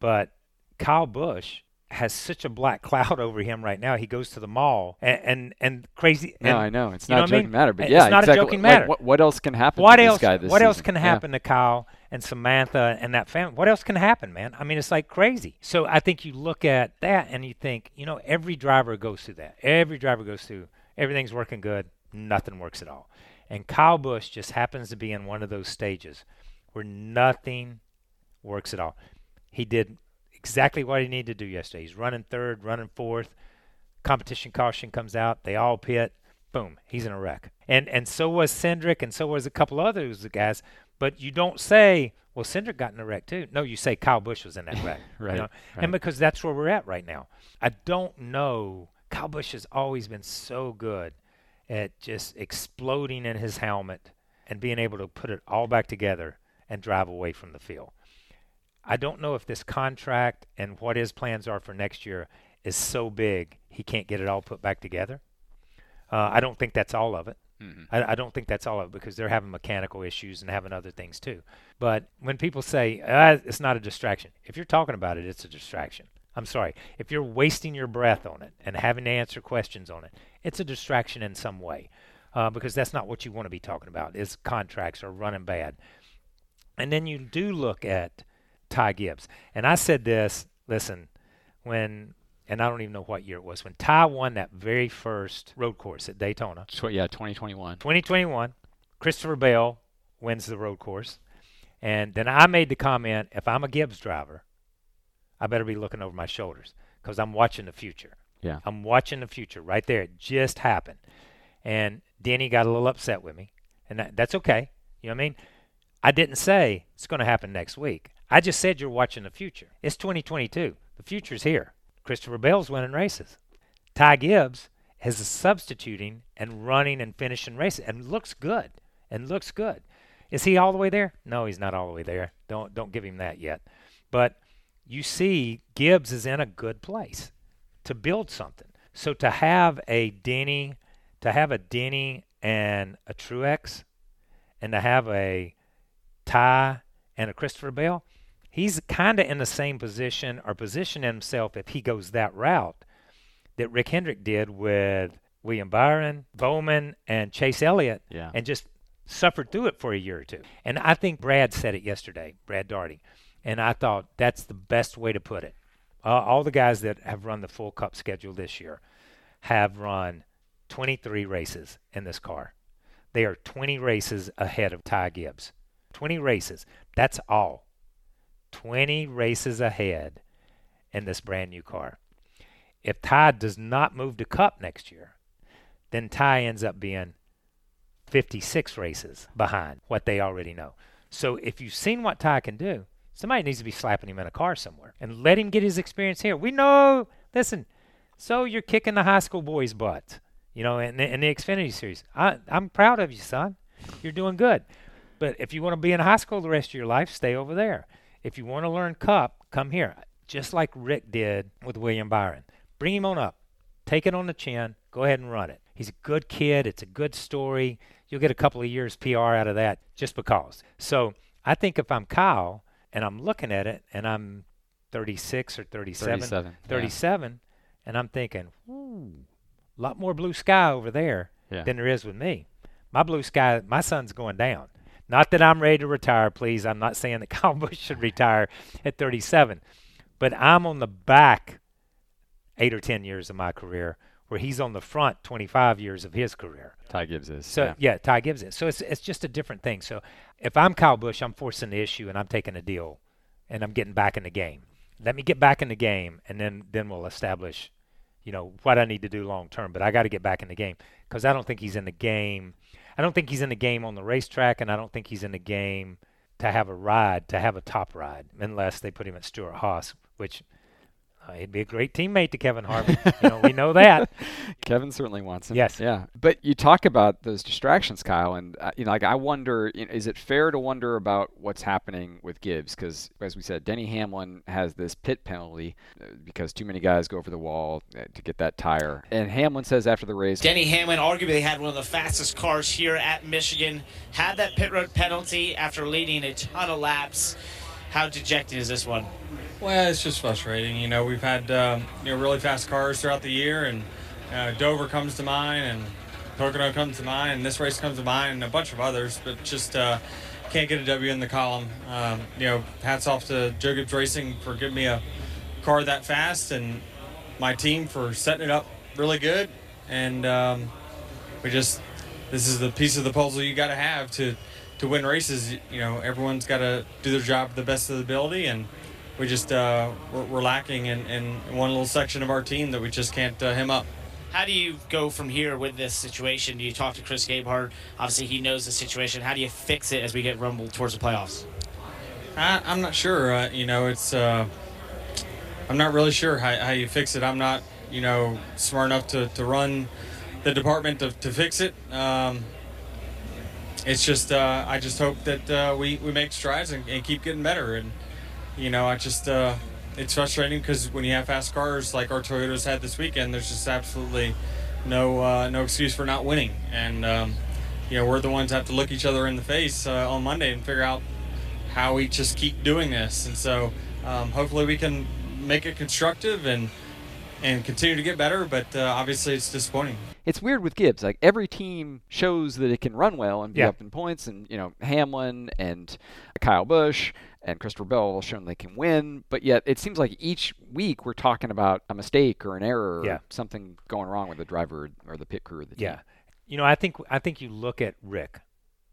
But Kyle Busch has such a black cloud over him right now. He goes to the mall and and, and crazy.
No, I know it's not a
I mean?
joking matter, but yeah,
It's
yeah,
not
exactly.
a joking
Like,
matter.
what- what else can happen
What
to this
else?
guy this
what else
season?
can
Yeah.
happen to Kyle and Samantha and that family? What else can happen, man? I mean, it's like crazy. So I think you look at that and you think, you know, every driver goes through that. Every driver goes through. Everything's working good. Nothing works at all. And Kyle Busch just happens to be in one of those stages where nothing works at all. He did exactly what he needed to do yesterday. He's running third, running fourth. Competition caution comes out. They all pit. Boom, he's in a wreck. And and so was Cindric, and so was a couple others guys. But you don't say, well, Cindric got in a wreck too. No, you say Kyle Busch was in that wreck. you
Right,
know?
right.
And because that's where we're at right now. I don't know. Kyle Busch has always been so good at just exploding in his helmet and being able to put it all back together and drive away from the field. I don't know if this contract and what his plans are for next year is so big he can't get it all put back together. Uh, I don't think that's all of it.
Mhm.
I, I don't think that's all of it because they're having mechanical issues and having other things too. But when people say ah, it's not a distraction, if you're talking about it, it's a distraction. I'm sorry. If you're wasting your breath on it and having to answer questions on it, it's a distraction in some way uh, because that's not what you want to be talking about is contracts or running bad. And then you do look at Ty Gibbs. And I said this, listen, when, and I don't even know what year it was, when Ty won that very first road course at Daytona.
Yeah, 2021.
2021, Christopher Bell wins the road course. And then I made the comment if I'm a Gibbs driver, I better be looking over my shoulders because I'm watching the future.
Yeah.
I'm watching the future right there. It just happened. And Denny got a little upset with me. And that, that's okay. You know what I mean? I didn't say it's going to happen next week. I just said you're watching the future. It's 2022. The future's here. Christopher Bell's winning races. Ty Gibbs is substituting and running and finishing races and looks good. And looks good. Is he all the way there? No, he's not all the way there. Don't don't give him that yet. But you see Gibbs is in a good place to build something. So to have a Denny, to have a Denny and a Truex, and to have a Ty and a Christopher Bell, he's kind of in the same position or position himself if he goes that route that Rick Hendrick did with William Byron, Bowman, and Chase Elliott,
Yeah.
and just suffered through it for a year or two. And I think Brad said it yesterday, Brad Daugherty, and I thought that's the best way to put it. Uh, all the guys that have run the full cup schedule this year have run 23 races in this car. They are 20 races ahead of Ty Gibbs. 20 races. That's all. 20 races ahead in this brand new car. If Ty does not move to Cup next year, then Ty ends up being 56 races behind what they already know. So if you've seen what Ty can do, somebody needs to be slapping him in a car somewhere and let him get his experience here. We know, listen, so you're kicking the high school boys' butts. You know, in, in the Xfinity Series, I, I'm proud of you, son. You're doing good. But if you want to be in high school the rest of your life, stay over there. If you want to learn Cup, come here. Just like Rick did with William Byron. Bring him on up. Take it on the chin. Go ahead and run it. He's a good kid. It's a good story. You'll get a couple of years PR out of that just because. So I think if I'm Kyle and I'm looking at it and I'm 36 or 37,
37,
37 and I'm thinking, ooh, a lot more blue sky over there
Yeah.
than there is with me. My blue sky, my sun's going down. Not that I'm ready to retire, please. I'm not saying that Kyle Busch should retire at 37, but I'm on the back eight or 10 years of my career where he's on the front 25 years of his career.
Ty Gibbs is.
So
yeah.
yeah, Ty Gibbs is. So it's it's just a different thing. So if I'm Kyle Busch, I'm forcing the issue and I'm taking a deal, and I'm getting back in the game. Let me get back in the game, and then then we'll establish, you know, what I need to do long term. But I got to get back in the game because I don't think he's in the game. I don't think he's in the game on the racetrack, and I don't think he's in the game to have a ride, to have a top ride, unless they put him at Stewart-Haas, which uh, he'd be a great teammate to Kevin Harvick. you know, we know that.
Kevin certainly wants him.
Yes.
Yeah. But you talk about those distractions, Kyle, and uh, you know, like I wonder, you know, is it fair to wonder about what's happening with Gibbs? Because as we said, Denny Hamlin has this pit penalty uh, because too many guys go over the wall uh, to get that tire, and Hamlin says after the race,
Denny Hamlin arguably had one of the fastest cars here at Michigan. Had that pit road penalty after leading a ton of laps. How dejected is this one?
Well, it's just frustrating. You know, we've had um, you know really fast cars throughout the year, and uh, Dover comes to mind, and Pocono comes to mind, and this race comes to mind, and a bunch of others. But just uh, can't get a W in the column. Um, you know, hats off to Joe Gibbs Racing for giving me a car that fast, and my team for setting it up really good. And um, we just this is the piece of the puzzle you got to have to to win races. You know, everyone's got to do their job to the best of the ability, and we just uh, we're, we're lacking in, in one little section of our team that we just can't uh, hem up.
How do you go from here with this situation? Do you talk to Chris Gabehart? Obviously, he knows the situation. How do you fix it as we get rumbled towards the playoffs?
I, I'm not sure. Uh, you know, it's uh, I'm not really sure how, how you fix it. I'm not you know smart enough to, to run the department to, to fix it. Um, it's just uh, I just hope that uh, we, we make strides and, and keep getting better. And you know, I just uh, it's frustrating because when you have fast cars like our Toyotas had this weekend, there's just absolutely no uh, no excuse for not winning. And um, you know, we're the ones that have to look each other in the face uh, on Monday and figure out how we just keep doing this. And so um, hopefully we can make it constructive and and continue to get better. But uh, obviously, it's disappointing.
It's weird with Gibbs. Like every team shows that it can run well and be
Yeah.
up in points, and you know Hamlin and Kyle Busch and Christopher Bell have shown they can win. But yet it seems like each week we're talking about a mistake or an error or something going wrong with the driver or the pit crew of the team.
Yeah, you know, I think I think you look at Rick,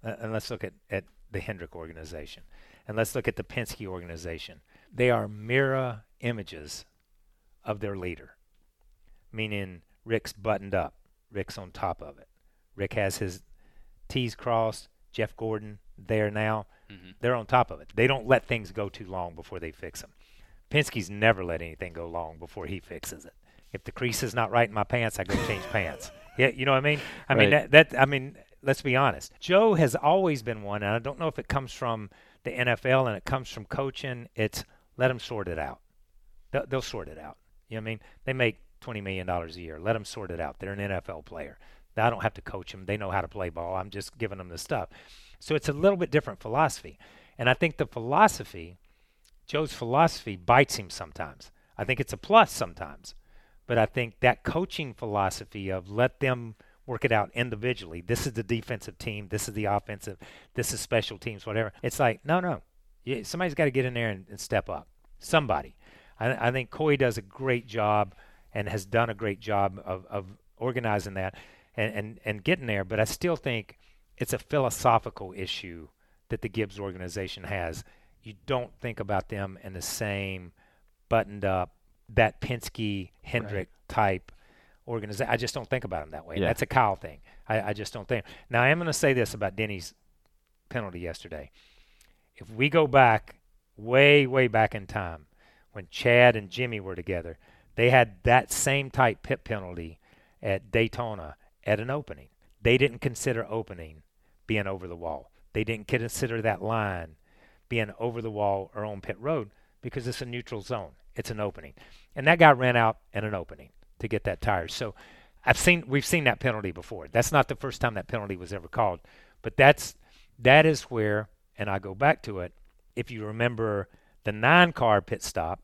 uh, and let's look at at the Hendrick organization, and let's look at the Penske organization. They are mirror images of their leader, meaning Rick's buttoned up, Rick's on top of it, Rick has his T's crossed. Jeff Gordon there now, mm-hmm. they're on top of it. They don't let things go too long before they fix them. Penske's never let anything go long before he fixes it. If the crease is not right in my pants, I go change pants. Yeah, you know what I mean? I mean that, that I mean, let's be honest. Joe has always been one, and I don't know if it comes from the NFL and it comes from coaching. It's let them sort it out. They'll, they'll sort it out. You know what I mean? They make twenty million dollars a year. Let them sort it out. They're an NFL player. I don't have to coach them. They know how to play ball. I'm just giving them the stuff. So it's a little bit different philosophy. And I think the philosophy, Joe's philosophy, bites him sometimes. I think it's a plus sometimes. But I think that coaching philosophy of let them work it out individually. This is the defensive team. This is the offensive. This is special teams, whatever. It's like, no, no. Somebody's got to get in there and, and step up. Somebody. I, I think Coy does a great job and has done a great job of, of organizing that and, and, and getting there. But I still think it's a philosophical issue that the Gibbs organization has. You don't think about them in the same buttoned up, that Penske Hendrick type organization. I just don't think about them that way.
Yeah.
That's a Kyle thing. I, I just don't think. Now, I am going to say this about Denny's penalty yesterday. If we go back way, way back in time, when Chad and Jimmy were together, they had that same type pit penalty at Daytona at an opening. They didn't consider opening being over the wall. They didn't consider that line being over the wall or on pit road because it's a neutral zone. It's an opening. And that guy ran out in an opening to get that tire. So I've seen we've seen that penalty before. That's not the first time that penalty was ever called, but that's that is where and I go back to it. If you remember the nine car pit stop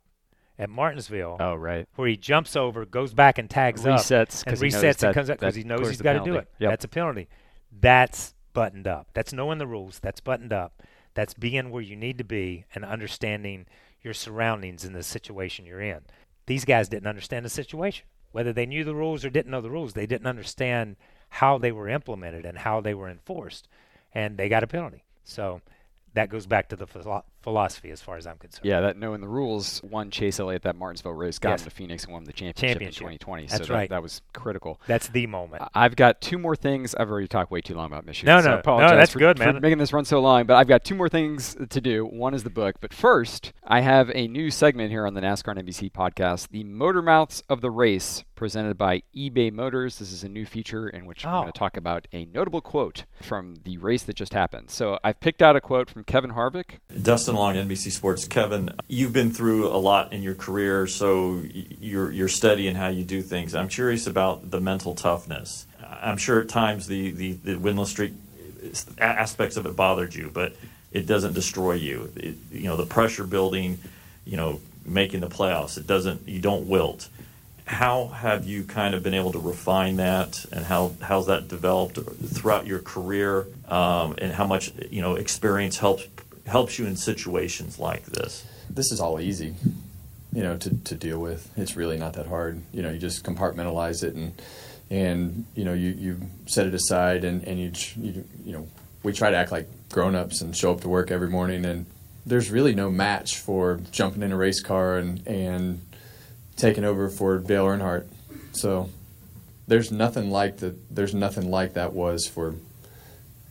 at Martinsville,
Oh, right.
where he jumps over, goes back and tags
Resets
up, and
'cause he knows
resets and comes up because he knows he's got to do it.
Yep.
That's a penalty. That's buttoned up. That's knowing the rules. That's buttoned up. That's being where you need to be and understanding your surroundings in the situation you're in. These guys didn't understand the situation. Whether they knew the rules or didn't know the rules, they didn't understand how they were implemented and how they were enforced, and they got a penalty. So that goes back to the philo- philosophy as far as I'm concerned.
Yeah, that knowing the rules won Chase Elliott that Martinsville race, got
Yes.
him to Phoenix and won the championship,
Championship.
in 2020.
That's
so
right.
that, that was critical.
That's the moment.
I- I've got two more things. I've already talked way too long about Michigan.
No,
so
no,
I
no, that's
for,
good,
for
man.
making this run so long. But I've got two more things to do. One is the book. But first, I have a new segment here on the NASCAR and NBC podcast, the Motor Mouths of the Race, presented by eBay Motors. This is a new feature in which I'm
Oh.
going to talk about a notable quote from the race that just happened. So I've picked out a quote from Kevin Harvick.
Dustin Long, NBC Sports. Kevin, you've been through a lot in your career, so you're you're steady how you do things. I'm curious about the mental toughness. I'm sure at times the the, the winless streak aspects of it bothered you, but it doesn't destroy you. It, you know the pressure building, you know making the playoffs. It doesn't. You don't wilt. How have you kind of been able to refine that, and how how's that developed throughout your career, um, and how much you know experience helps helps you in situations like this?
this is all easy, you know, to, to deal with. It's really not that hard. You know, you just compartmentalize it and and you know you, you set it aside and and you, you you know we try to act like grown ups and show up to work every morning and there's really no match for jumping in a race car and and taking over for Dale Earnhardt. So there's nothing like that there's nothing like that was for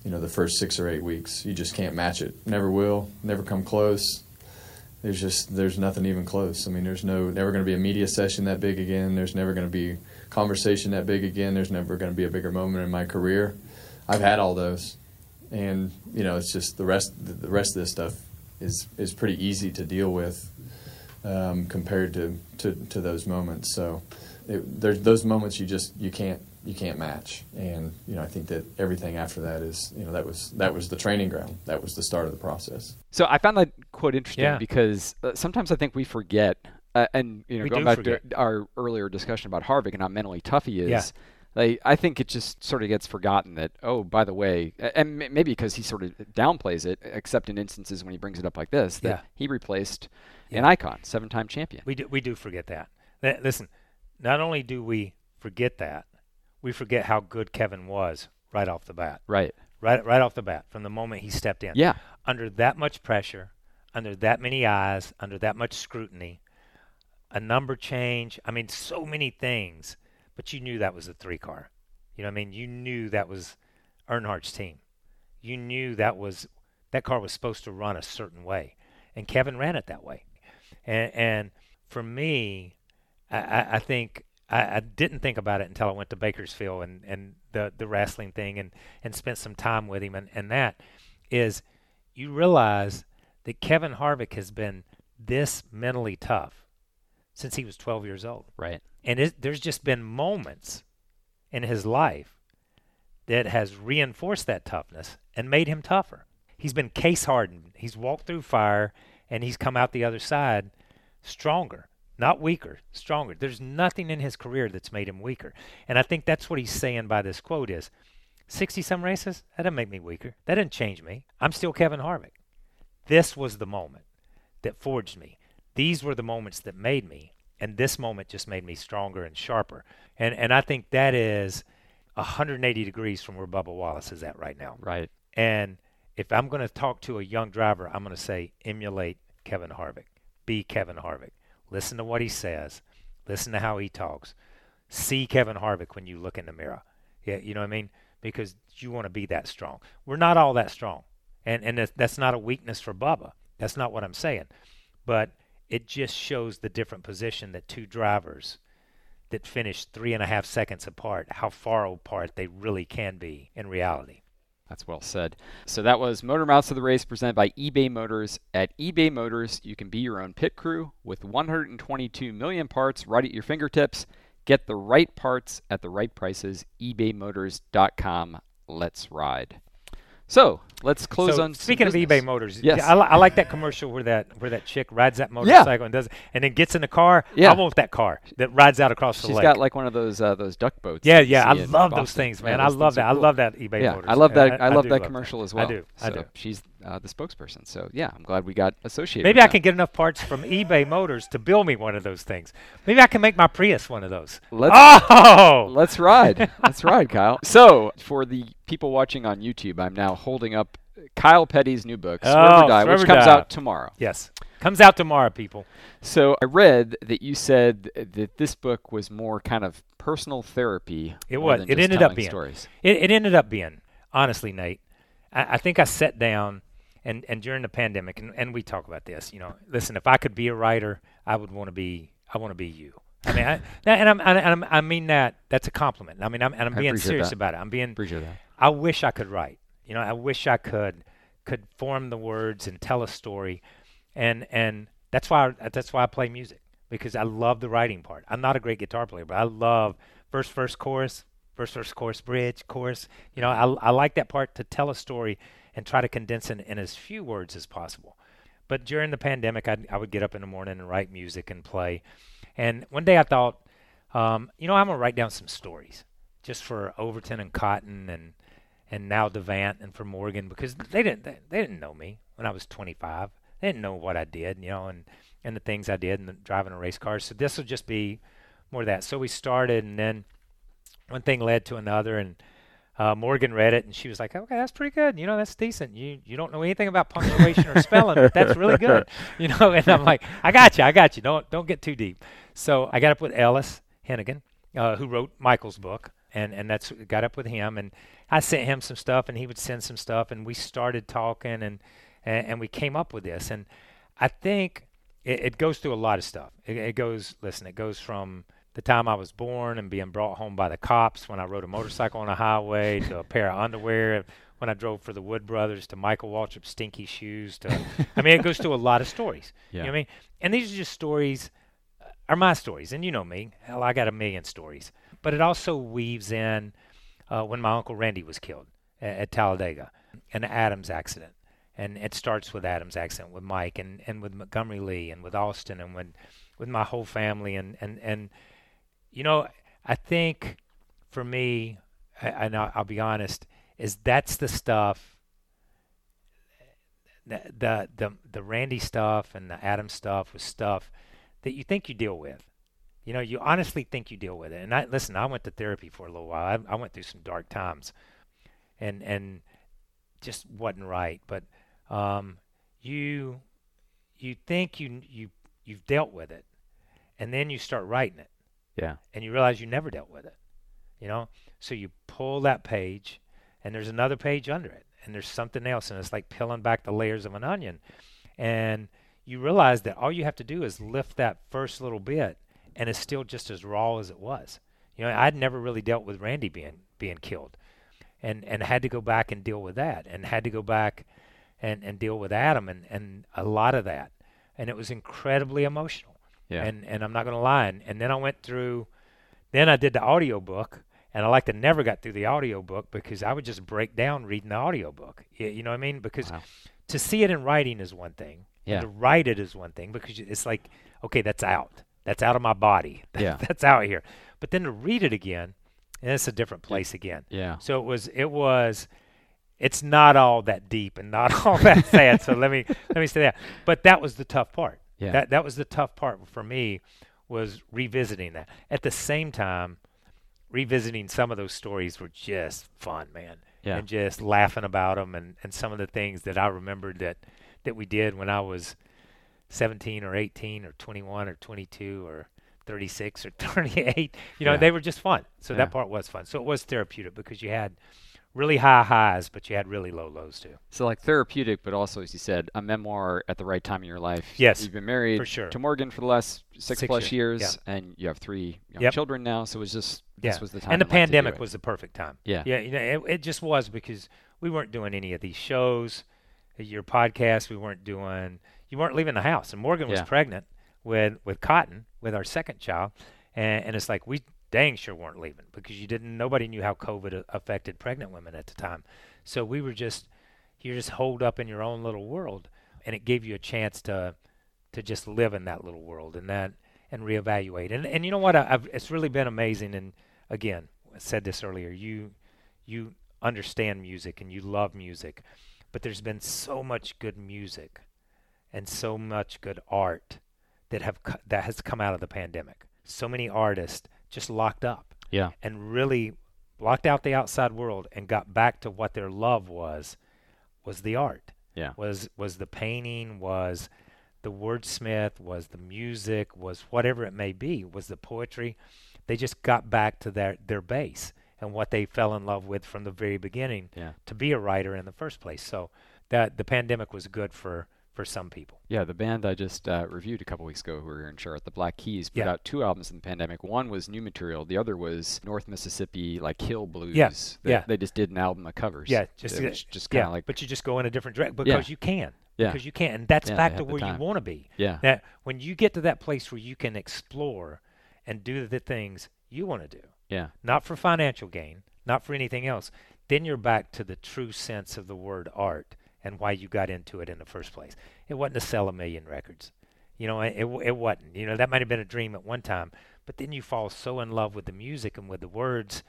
you know the first six or eight weeks. You just can't match it. Never will. Never come close there's just there's nothing even close. I mean, there's no never going to be a media session that big again. There's never going to be conversation that big again. There's never going to be a bigger moment in my career. I've had all those, and you know, it's just the rest. The rest of this stuff is is pretty easy to deal with um, compared to, to to those moments. So it, there's those moments you just you can't you can't match. And you know, I think that everything after that is you know that was that was the training ground. That was the start of the process.
So I found that quote interesting
Yeah.
because uh, sometimes I think we forget, uh, and you know,
We
going back
forget.
to our earlier discussion about Harvick and how mentally tough he is.
Yeah.
Like, I think it just sort of gets forgotten that oh, by the way, and maybe because he sort of downplays it, except in instances when he brings it up like this, that
Yeah.
he replaced an icon, seven-time champion.
We do, we do forget that. Li- Listen, not only do we forget that, we forget how good Kevin was right off the bat.
Right.
Right right off the bat from the moment he stepped in.
Yeah.
Under that much pressure, under that many eyes, under that much scrutiny, a number change, I mean so many things, but you knew that was a 3 car. You know what I mean? You knew that was Earnhardt's team. You knew that was that car was supposed to run a certain way, and Kevin ran it that way. And, and for me, I, I, I think I, I didn't think about it until I went to Bakersfield and, and the the wrestling thing and, and spent some time with him and, and that is you realize that Kevin Harvick has been this mentally tough since he was 12 years old.
Right.
And it, there's just been moments in his life that has reinforced that toughness and made him tougher. He's been case hardened. He's walked through fire and he's come out the other side stronger, not weaker, stronger. There's nothing in his career that's made him weaker. And I think that's what he's saying by this quote is 60 some races, that didn't make me weaker. That didn't change me. I'm still Kevin Harvick. This was the moment that forged me. These were the moments that made me, and this moment just made me stronger and sharper. And and I think that is 180 degrees from where Bubba Wallace is at right now.
Right.
And if I'm going to talk to a young driver, I'm going to say emulate Kevin Harvick. Be Kevin Harvick. Listen to what he says. Listen to how he talks. See Kevin Harvick when you look in the mirror. Yeah, you know what I mean? Because you want to be that strong. We're not all that strong. And and that's, not a weakness for Bubba. That's not what I'm saying. But it just shows the different position that two drivers that finish three and a half seconds apart, how far apart they really can be in reality.
That's well said. So that was Motor Mouths of the Race presented by eBay Motors. At eBay Motors, you can be your own pit crew with 122 million parts right at your fingertips. Get the right parts at the right prices. ebaymotors.com. Let's ride. So let's close
so
on.
Speaking of eBay Motors,
yes,
I, li- I like that commercial where that where that chick rides that motorcycle and does, and then gets in the car.
Yeah.
I want that car that rides out across the lake.
She's got like one of those uh, those duck boats.
Yeah, yeah, I love those things, man.
Yeah,
I love that. I love that eBay
yeah,
Motors.
I love that.
I-
I, love that
love
commercial
that.
as well.
I do, I do.
She's uh, the spokesperson. So yeah, I'm glad we got associated.
Maybe I
that.
can get enough parts from eBay Motors to build me one of those things. Maybe I can make my Prius one of those.
Let's,
oh,
let's ride. Let's ride, Kyle. So, for the people watching on YouTube, I'm now holding up Kyle Petty's new book, Swerve
Oh,
or Die,
Swerve
which
or
comes
Die.
out tomorrow.
Yes, comes out tomorrow, people.
So, I read that you said that this book was more kind of personal therapy.
It was. It ended up being.
stories.
It, it ended up being. Honestly, Nate, I, I think I sat down and and during the pandemic, and, and we talk about this. You know, listen, if I could be a writer, I would want to be. I want to be you. I mean, I, and I'm, and I'm, I mean that that's a compliment. I mean, I'm, and I'm being serious
that.
about it. I'm being.
Appreciate that.
I wish I could write. You know, I wish I could could form the words and tell a story, and and that's why I, that's why I play music because I love the writing part. I'm not a great guitar player, but I love first verse chorus, first verse chorus bridge chorus. You know, I I like that part to tell a story and try to condense it in as few words as possible. But during the pandemic, I I would get up in the morning and write music and play. And one day I thought, um, you know, I'm gonna write down some stories just for Overton and Cotton and and now Devant and for Morgan because they didn't they, they didn't know me when I was 25. They didn't know what I did, you know, and and the things I did and the, driving a race car. So this will just be more of that. So we started, and then one thing led to another, and uh, Morgan read it, and she was like, "Okay, that's pretty good. You know, that's decent. You you don't know anything about punctuation or spelling, but that's really good. You know." And I'm like, "I got you. I got you. Don't don't get too deep." So I got up with Ellis Henican, uh, who wrote Michael's book, and and that's got up with him, and I sent him some stuff, and he would send some stuff, and we started talking, and and, and we came up with this, and I think it, it goes through a lot of stuff. It, it goes, listen, it goes from the time I was born and being brought home by the cops when I rode a motorcycle on a highway to a pair of underwear when I drove for the Wood Brothers to Michael Waltrip's stinky shoes to I mean it goes through a lot of stories. You know
Yeah.
what I mean? And these are just stories uh, are my stories and you know me. Hell I got a million stories. But it also weaves in uh, when my uncle Randy was killed at, at Talladega, an Adams accident. And it starts with Adams accident with Mike and, and with Montgomery Lee and with Austin and with with my whole family and, and, and you know, I think for me, and I'll, I'll be honest, is that's the stuff. The the the Randy stuff and the Adam stuff was stuff that you think you deal with. You know, you honestly think you deal with it. And I listen, I went to therapy for a little while. I, I went through some dark times, and and just wasn't right. But um, you you think you you you've dealt with it, and then you start writing it
Yeah.
and you realize you never dealt with it. You know, so you pull that page, and there's another page under it, and there's something else, and it's like peeling back the layers of an onion, and you realize that all you have to do is lift that first little bit, and it's still just as raw as it was. You know, I'd never really dealt with Randy being being killed, and and had to go back and deal with that, and had to go back and and deal with Adam, and and a lot of that, and it was incredibly emotional.
Yeah.
And and I'm not going to lie, and, and then I went through then I did the audio book, and I like to never got through the audio book because I would just break down reading the audio book. You, you know what I mean? Because to see it in writing is one thing.
Yeah.
And to write it is one thing because it's like, okay, that's out. That's out of my body.
Yeah.
that's out here. But then to read it again, and it's a different place again.
Yeah.
So it was it was it's not all that deep and not all that sad. So let me let me say that. But that was the tough part.
Yeah.
That that was the tough part for me was revisiting that. At the same time, revisiting some of those stories were just fun, man.
Yeah.
And just laughing about them and, and some of the things that I remembered that that we did when I was 17 or 18 or 21 or 22 or 36 or 38. You know,
Yeah.
they were just fun. So
Yeah.
that part was fun. So it was therapeutic because you had really high highs, but you had really low lows too.
So like therapeutic, but also as you said, a memoir at the right time in your life.
Yes,
you've been married
for sure.
to Morgan for the last six,
Six
plus
years,
years,
yeah.
and you have three young
Yep.
children now. So it was just this
yeah.
was the time.
and the
in life to do
pandemic was the perfect time.
Yeah.
yeah. You know, it, it just was because we weren't doing any of these shows, your podcast. We weren't doing. You weren't leaving the house, and Morgan was
Yeah.
pregnant with with Cotton, with our second child, and, and it's like we dang sure weren't leaving because you didn't. Nobody knew how COVID a- affected pregnant women at the time, so we were just you're just holed up in your own little world, and it gave you a chance to to just live in that little world and that and reevaluate. And and you know what? I, I've, it's really been amazing. And again, I said this earlier. You you understand music and you love music, but there's been so much good music and so much good art that have that has come out of the pandemic. So many artists just locked up.
Yeah.
And really blocked out the outside world and got back to what their love was was the art.
Yeah.
Was was the painting, was the wordsmith, was the music, was whatever it may be, was the poetry. They just got back to their their base and what they fell in love with from the very beginning
Yeah.
to be a writer in the first place. So that the pandemic was good for for some people.
Yeah, the band I just uh, reviewed a couple weeks ago, who were here in Charlotte, the Black Keys, put
Yeah.
out two albums in the pandemic. One was new material. The other was North Mississippi, like hill blues.
Yeah,
They,
yeah.
They just did an album of covers.
Yeah, just uh,
just kind
yeah,
of like
but you just go in a different direction
Yeah.
because you can.
Yeah.
Because you can, and that's
Yeah,
back to where you want to be.
Yeah.
That when you get to that place where you can explore and do the things you want to do.
Yeah.
Not for financial gain, not for anything else. Then you're back to the true sense of the word art and why you got into it in the first place. It wasn't to sell a million records. You know, it, it, wasn't. You know, that might have been a dream at one time, but then you fall so in love with the music and with the words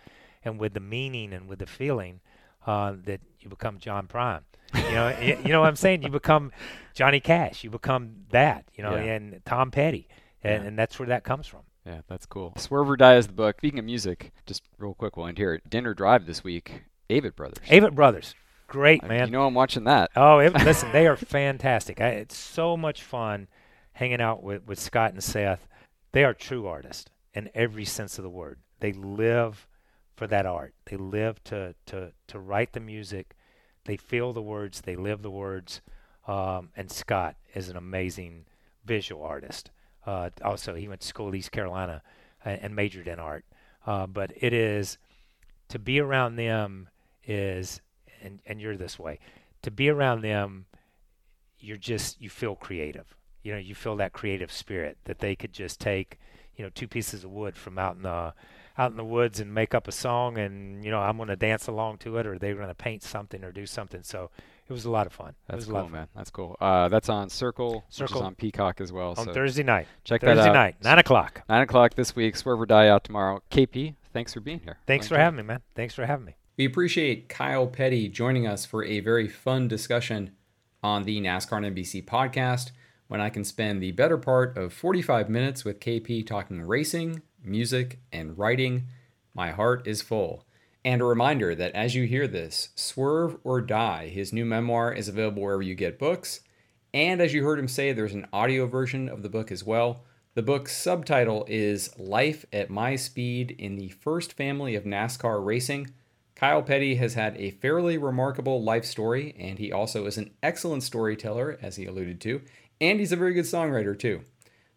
and with the meaning and with the feeling uh, that you become John Prine. You know, y- you know what I'm saying? You become Johnny Cash. You become that. You know,
Yeah.
and Tom Petty, and,
Yeah.
and that's where that comes from.
Yeah, that's cool. Swerve or Die is the book. Speaking of music, just real quick, we'll end here. Dinner Drive this week. Avett Brothers.
Avett Brothers, great
Uh,
man.
You know I'm watching that.
Oh, it, listen, they are fantastic. I, it's so much fun hanging out with, with Scott and Seth. They are true artists in every sense of the word. They live for that art. They live to to to write the music. They feel the words. They live the words. Um, and Scott is an amazing visual artist. Uh, also, he went to school at East Carolina and, and majored in art. Uh, but it is to be around them is and and you're this way to be around them you're just you feel creative you know you feel that creative spirit that they could just take you know two pieces of wood from out in the out in the woods and make up a song and you know I'm going to dance along to it or they're going to paint something or do something so it was a lot of fun
That's cool,
fun.
man. That's cool. Uh, that's on Circle,
Circle.
is on Peacock as well.
On
so
Thursday night.
Check that out.
Thursday night, 9 o'clock.
Nine o'clock this week. Swerve or Die out tomorrow. KP, thanks for being here.
thanks for having me man thanks for having me
We appreciate Kyle Petty joining us for a very fun discussion on the NASCAR and NBC podcast when I can spend the better part of 45 minutes with KP talking racing, music, and writing. My heart is full. And a reminder that as you hear this, Swerve or Die, his new memoir, is available wherever you get books. And as you heard him say, there's an audio version of the book as well. The book's subtitle is Life at My Speed in the First Family of NASCAR Racing. Kyle Petty has had a fairly remarkable life story, and he also is an excellent storyteller, as he alluded to, and he's a very good songwriter, too.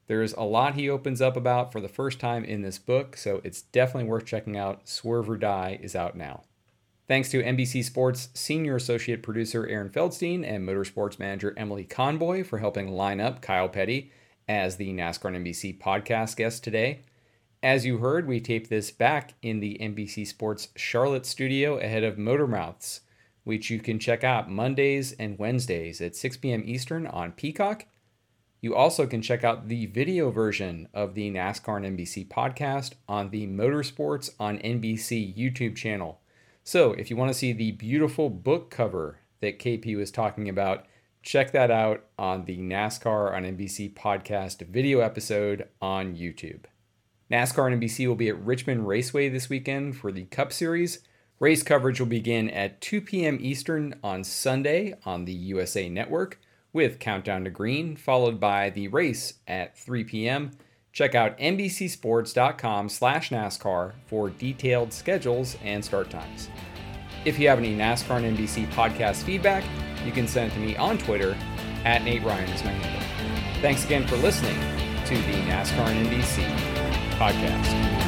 There's a lot he opens up about for the first time in this book, so it's definitely worth checking out. Swerve or Die is out now. Thanks to NBC Sports senior associate producer Aaron Feldstein and motorsports manager Emily Conboy for helping line up Kyle Petty as the NASCAR NBC podcast guest today. As you heard, we taped this back in the NBC Sports Charlotte studio ahead of Motormouths, which you can check out Mondays and Wednesdays at 6 p.m. Eastern on Peacock. You also can check out the video version of the NASCAR and NBC podcast on the Motorsports on NBC YouTube channel. So, if you want to see the beautiful book cover that KP was talking about, check that out on the NASCAR on NBC podcast video episode on YouTube. NASCAR and NBC will be at Richmond Raceway this weekend for the Cup Series. Race coverage will begin at 2 p.m. Eastern on Sunday on the USA Network with Countdown to Green, followed by the race at 3 p.m. Check out NBCSports.com slash NASCAR for detailed schedules and start times. If you have any NASCAR and NBC podcast feedback, you can send it to me on Twitter at Nate Ryan is my handle. Thanks again for listening to the NASCAR and NBC podcast.